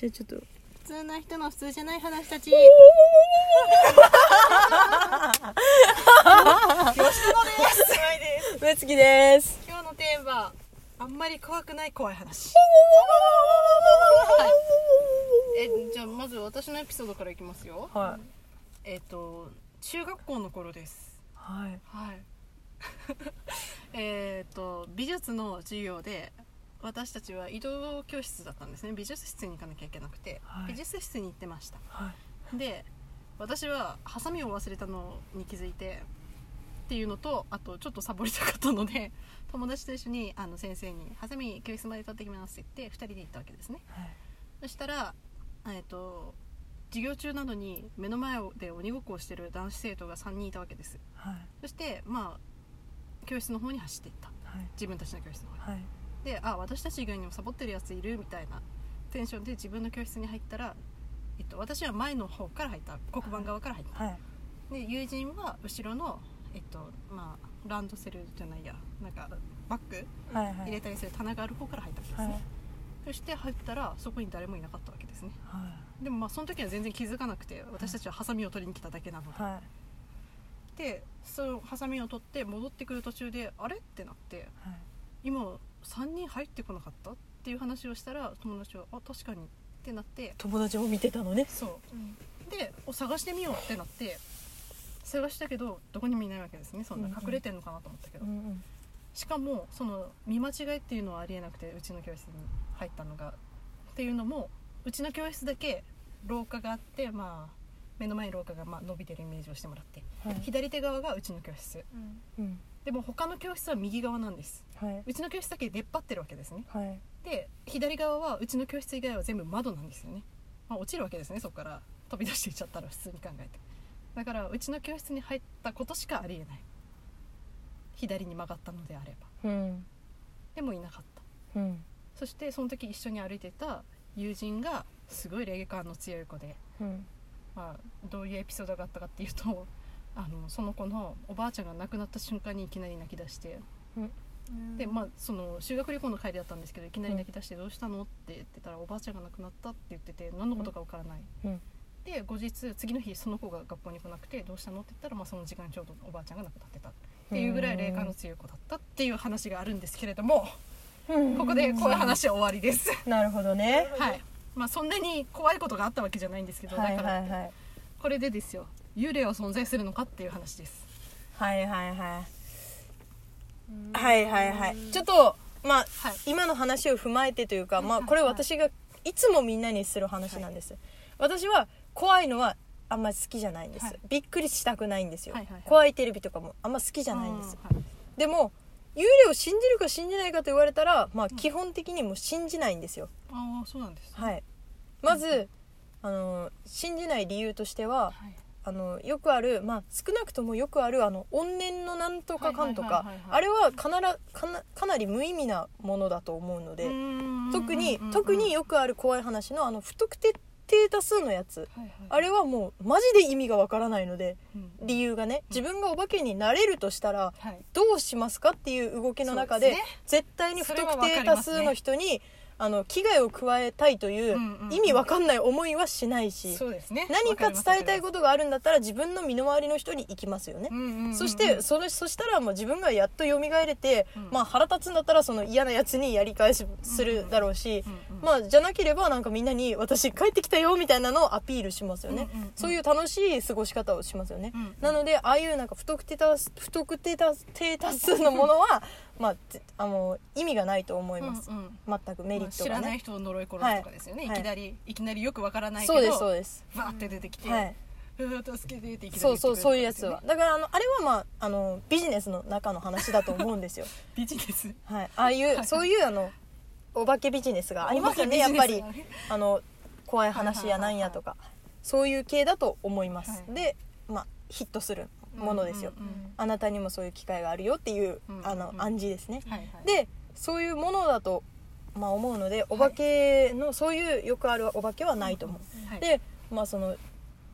じゃあちょっと。普通な人の普通じゃない話たち。上月です。今日のテーマあんまり怖くない怖い話。えじゃあまず私のエピソードからいきますよ。はい。えっ、と中学校の頃です。はい。はい。えっと美術の授業で私たちは移動教室だったんですね。美術室に行かなきゃいけなくて、はい。美術室に行ってました。はい。で私はハサミを忘れたのに気づいてっていうのとあとちょっとサボりたかったので 友達と一緒にあの先生に「ハサミ教室まで取ってきます」って言って2人で行ったわけですね。はい。そしたら、えっと授業中なのに目の前で鬼ごっこをしてる男子生徒が3人いたわけです。はい。そしてまあ教室の方に走っていった。はい。自分たちの教室の方に。はいであ私たち以外にもサボってるやついるみたいな。テンションで自分の教室に入ったら、えっと、私は前の方から入った。黒板側から入った、はい。で友人は後ろの、えっとまあ、ランドセルじゃないや。なんかバッグ入れたりする棚がある方から入ったわけですね、はい。そして入ったらそこに誰もいなかったわけですね。はでもまあその時は全然気づかなくて私たちはハサミを取りに来ただけなので、いはい。でそのハサミを取って戻ってくる途中であれ？ってなって。はい。今3人入ってこなかったっていう話をしたら友達は「あ確かに」ってなって友達も見てたのね。そう。でお探してみようってなって探したけどどこにもいないわけですね。そんなうんうん。隠れてんのかなと思ったけど、うんうん。しかもその見間違いっていうのはありえなくてうちの教室に入ったのが。っていうのもうちの教室だけ廊下があってまあ目の前に廊下がまあ伸びてるイメージをしてもらってはい。左手側がうちの教室。うん。でも他の教室は右側なんです。はい。うちの教室だけ出っ張ってるわけですね。はい。で左側はうちの教室以外は全部窓なんですよね、まあ、落ちるわけですねそこから。飛び出していっちゃったら普通に考えて。だからうちの教室に入ったことしかありえない。左に曲がったのであれば。うん。でもいなかった。うん。そしてその時一緒に歩いてた友人がすごい礼儀感の強い子で、うんまあ、どういうエピソードがあったかっていうと あのその子のおばあちゃんが亡くなった瞬間にいきなり泣き出して。で、まあ、その修学旅行の帰りだったんですけどいきなり泣き出して「どうしたの?」って言ってたらおばあちゃんが亡くなったって言ってて何のことかわからない、うん。で後日次の日その子が学校に来なくて「どうしたの?」って言ったら、まあ、その時間にちょうどおばあちゃんが亡くなってた。っていうぐらい霊感の強い子だったっていう話があるんですけれどもうん。ここでこういう話は終わりです。なるほどね。はいまあ、そんなに怖いことがあったわけじゃないんですけど、はいだからはい。はいこれでですよ。幽霊は存在するのかっていう話です。はいはいはい。はいはいはい。ちょっとまあ、はい。今の話を踏まえてというか、まあ、これ私がいつもみんなにする話なんです、私は怖いのはあんまり好きじゃないんです、はい。びっくりしたくないんですよ、はいはいはい。怖いテレビとかもあんま好きじゃないんです、でも幽霊を信じるか信じないかと言われたら、まあ、基本的にもう信じないんですよ、ああそうなんです、はい。まずあの信じない理由としてははい。あのよくある、まあ、少なくともよくあるあの怨念のなんとかかんとかあれはかならかなかなり無意味なものだと思うので特に特によくある怖い話のあの不特定多数のやつ。あれはもうマジで意味がわからないので理由がね自分がお化けになれるとしたらはい。どうしますかっていう動きの中で絶対に不特定多数の人にあの危害を加えたいという意味わかんない思いはしないしそうですね。何か伝えたいことがあるんだったら自分の身の回りの人に行きますよね。そしてそのそしたらもう自分がやっと蘇れて、うん。まあ、腹立つんだったらその嫌なやつにやり返しするだろうし、まあ、じゃなければなんかみんなに私帰ってきたよみたいなのをアピールしますよね、そういう楽しい過ごし方をしますよね、なのでああいうなんか不特定多数のものはまあぜあの意味がないと思います、うんうん。全くメリット知がね、らない人を呪い殺すとかですよね、はい。い、きなりいきなりよくわからないけどそうですそうです。バーって出てきて、はい、うわ助けてっていきなりそうそうそういうやつはだからあのあれはまああのビジネスの中の話だと思うんですよ。ビジネス。はい、ああいう、はい。そういうあのお化けビジネスがありますよね。やっぱりあの怖い話やなんやとか、そういう系だと思います、はい。で、まあ、ヒットするものですよ、うんうん。うんあなたにもそういう機会があるよっていう、うんあのうん。暗示ですね、はいはい。でそういうものだと、まあ、思うのでお化けの、そういうよくあるお化けはないと思う、はい。でまあその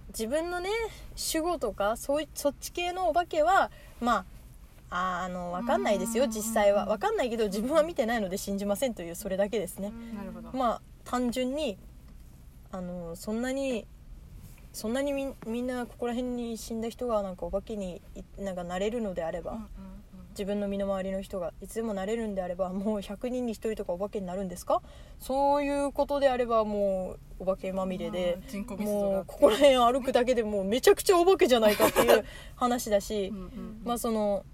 自分のね守護とかそういそっち系のお化けはまあああの分かんないですようん実際は。分かんないけど自分は見てないので信じませんというそれだけですね、まあ単純にあのそんなにそんなにみみんなここら辺に死んだ人がなんかお化けになんかなれるのであれば、うんうんうん、自分の身の回りの人がいつでもなれるんであればもう100人に1人とかお化けになるんですか？そういうことであればもうお化けまみれでもうここら辺歩くだけでもうめちゃくちゃお化けじゃないかっていう話だしまあその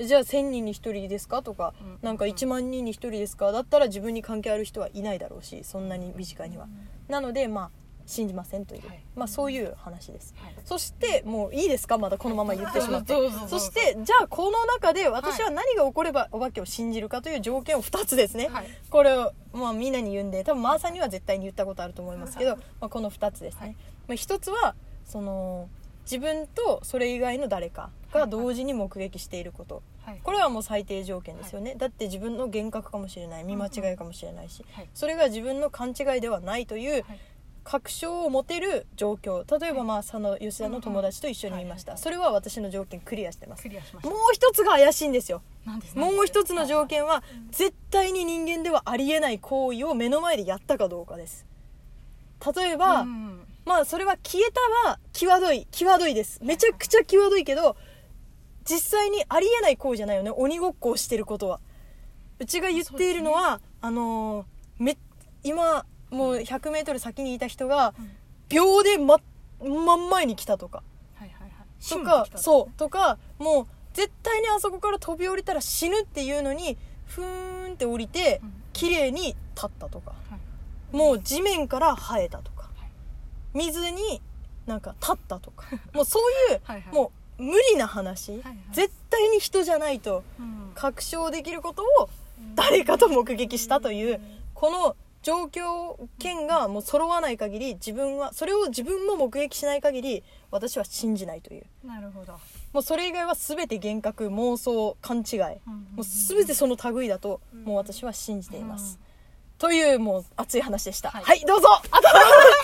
じゃあ1,000人に1人ですか？とかなんか1万人に1人ですか？だったら自分に関係ある人はいないだろうしそんなに身近には。なのでまあ信じませんという、はい、まあ、そういう話です、はい、そしてもういいですか？まだこのまま言ってしまって。そしてじゃあこの中で私は何が起こればお化けを信じるかという条件を2つですね、はい、これを、まあ、みんなに言うんで多分マーさんには絶対に言ったことあると思いますけど、まあ、この2つですね、まあ、1つはその自分とそれ以外の誰かが同時に目撃していること、これはもう最低条件ですよね、だって自分の幻覚かもしれない。見間違いかもしれないし、それが自分の勘違いではないという、確証を持てる状況。例えばまあ佐野吉田の友達と一緒にいました、それは私の条件クリアしてます。もう一つが怪しいんですよ。もう一つの条件は、絶対に人間ではありえない行為を目の前でやったかどうかです。例えば、まあそれは消えたは際どい際どいです。めちゃくちゃ際どいけど実際にありえない行為じゃないよね。鬼ごっこをしてることは。うちが言っているのは、ね、あのー、め今もう 100m 先にいた人が秒でま真ん前に来たとか、はいはいはい、とかそう。とかもう絶対にあそこから飛び降りたら死ぬっていうのにふーんって降りて綺麗に立ったとか、はい、もう地面から生えたとか、はい、水になんか立ったとか。もうそういうはい、もう無理な話、はいはい、絶対に人じゃないと確証できることを誰かと目撃したというこの状況件がもう揃わない限り自分はそれを自分も目撃しない限り私は信じないという。なるほど。もうそれ以外は全て幻覚妄想勘違い、もう全てその類だともう私は信じています、というもう熱い話でした。はい、はい、どうぞ。あと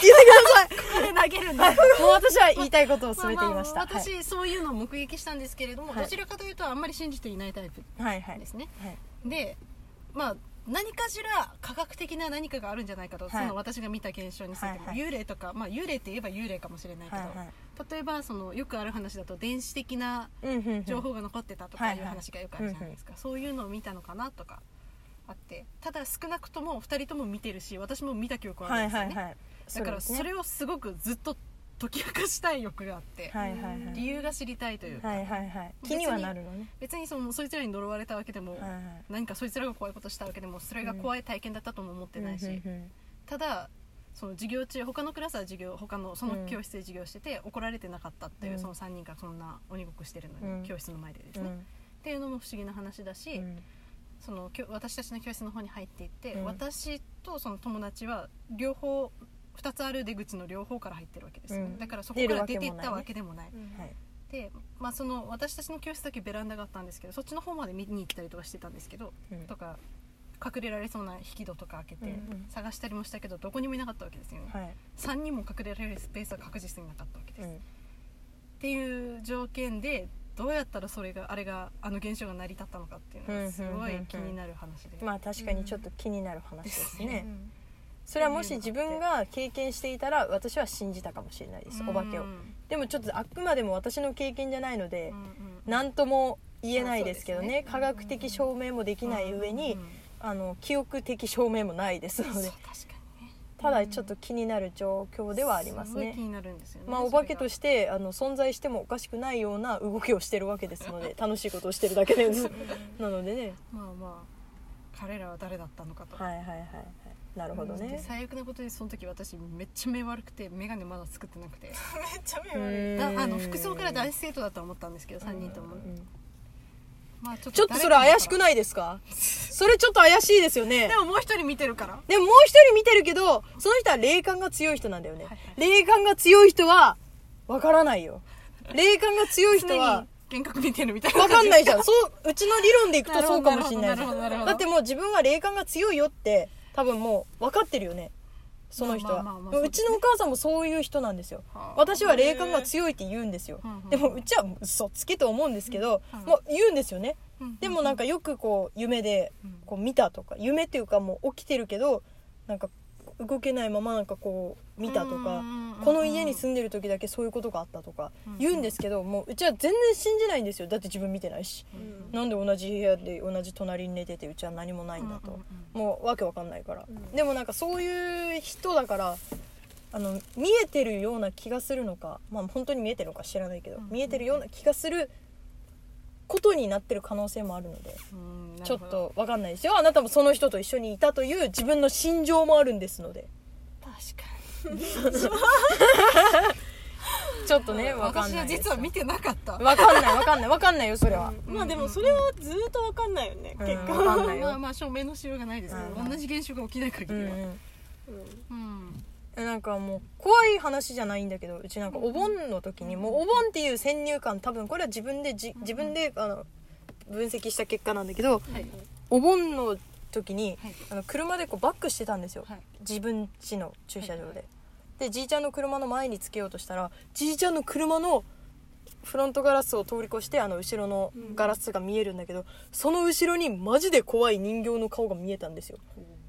言ってください。投げるんだ。もう私は言いたいことを全て言いました。まあまあ、私、そういうのを目撃したんですけれども、はい、どちらかというとあんまり信じていないタイプですね。はいはい、で、まあ何かしら科学的な何かがあるんじゃないかと、はい、その私が見た現象についても、はいはい、幽霊とか、まあ、幽霊って言えば幽霊かもしれないけど、はいはい、例えばそのよくある話だと電子的な情報が残ってたとかいう話がよくあるじゃないですか、そういうのを見たのかなとかあって。ただ少なくとも2人とも見てるし私も見た記憶はあるんですよね、はいはいはい、だからそれをすごくずっと解き明かしたい欲があって、はいはいはい、理由が知りたいというか、はいはいはい、気にはなるのね。別にそのそいつらに呪われたわけでも、はいはい、何かそいつらが怖いことしたわけでもそれが怖い体験だったとも思ってないし、うん、ただその授業中他のクラスは授業他のその教室で授業してて、怒られてなかったっていう、その3人がそんな鬼ごっこしてるのに、教室の前でですね、っていうのも不思議な話だし、その私たちの教室の方に入っていって、私とその友達は両方2つある出口の両方から入ってるわけですよ、ね、うん、だからそこから出ていったわけでもない、で、まあ、その私たちの教室だけベランダがあったんですけどそっちの方まで見に行ったりとかしてたんですけど、うん、とか隠れられそうな引き戸とか開けて探したりもしたけどどこにもいなかったわけですよね、はい、3人も隠れられるスペースは確実になかったわけです、うん、っていう条件でどうやったらそれがあれがあの現象が成り立ったのかっていうのがすごい気になる話で、まあ確かにちょっと気になる話ですね、うんそれはもし自分が経験していたら私は信じたかもしれないです。お化けを。でもちょっとあくまでも私の経験じゃないので何とも言えないですけどね。科学的証明もできない上にあの記憶的証明もないですので。ただちょっと気になる状況ではありますね。まあお化けとしてあの存在してもおかしくないような動きをしてるわけですので 楽しいことをしてるだけです。なのでね。まあまあ彼らは誰だったのかと。はいはいはい。なるほどね、最悪なことでその時私めっちゃ目悪くて眼鏡まだ作ってなくて。めっちゃ目悪い。あの服装から男子生徒だと思ったんですけど3人とも、まあ、ちょっとそれ怪しくないですか？それちょっと怪しいですよね。でももう一人見てるから。でももう一人見てるけどその人は霊感が強い人なんだよね、はいはい、霊感が強い人はわからないよ。霊感が強い人は 幻覚見てるみたいな。わかんないじゃん。そううちの理論でいくとそうかもしれないだってもう自分は霊感が強いよって多分もう分かってるよね。その人は、うちのお母さんもそういう人なんですよ。私は霊感が強いって言うんですよ。でもうちは嘘つけと思うんですけど、もう言うんですよね。でもなんかよくこう夢でこう見たとか夢っていうかもう起きてるけどなんか動けないままなんかこう見たとかこの家に住んでる時だけそういうことがあったとか言うんですけどもううちは全然信じないんですよ。だって自分見てないし、うん、なんで同じ部屋で同じ隣に寝ててうちは何もないんだと、もうわけわかんないから、うん、でもなんかそういう人だからあの見えてるような気がするのかまあ本当に見えてるのか知らないけど、見えてるような気がすることになってる可能性もあるので。ちょっと分かんないですよ。あなたもその人と一緒にいたという自分の心情もあるんですので。確かに。ちょっとね分かんない私は実は見てなかった。分かんない分かんない分かんないよそれは、うん、まあでもそれはずっと分かんないよね、うん、結果。分かんまあまあ証明のしようがないですけど、うん、同じ現象が起きない限りは。うん、うんなんかもう怖い話じゃないんだけどうちなんかお盆の時にもうお盆っていう先入観多分これは自分でじ自分であの分析した結果なんだけど、はい、お盆の時に、はい、あの車でこうバックしてたんですよ、はい、自分家の駐車場で。でじいちゃんの車の前につけようとしたらじいちゃんの車のフロントガラスを通り越してあの後ろのガラスが見えるんだけど、うん、その後ろにマジで怖い人形の顔が見えたんですよ。う。ん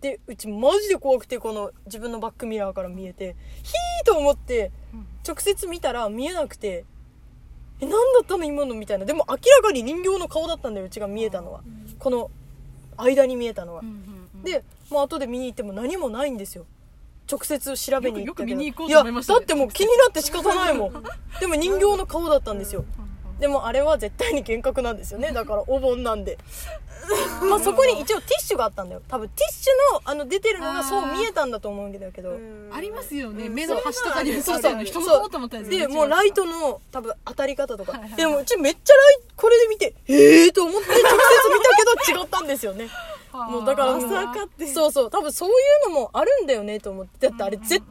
でうちマジで怖くてこの自分のバックミラーから見えてヒーと思って直接見たら見えなくてえ何だったの今のみたいな。でも明らかに人形の顔だったんだようちが見えたのは。この間に見えたのは。でもう後で見に行っても何もないんですよ。直接調べに行ったけど。いやだってもう気になって仕方ないもん。でも人形の顔だったんですよ。でもあれは絶対に幻覚なんですよね。だからお盆なんで まあそこに一応ティッシュがあったんだよ。多分ティッシュのあの出てるのがそう見えたんだと思うんだけどありますよね。目の端とかにそうそう人の顔と思ったやつでもうライトの多分当たり方とか、でもうちめっちゃライこれで見てええー、と思って直接見たけど違ったんですよね。もうだからまさかって。そうそう。多分そういうのもあるんだよねと思って。だってあれ絶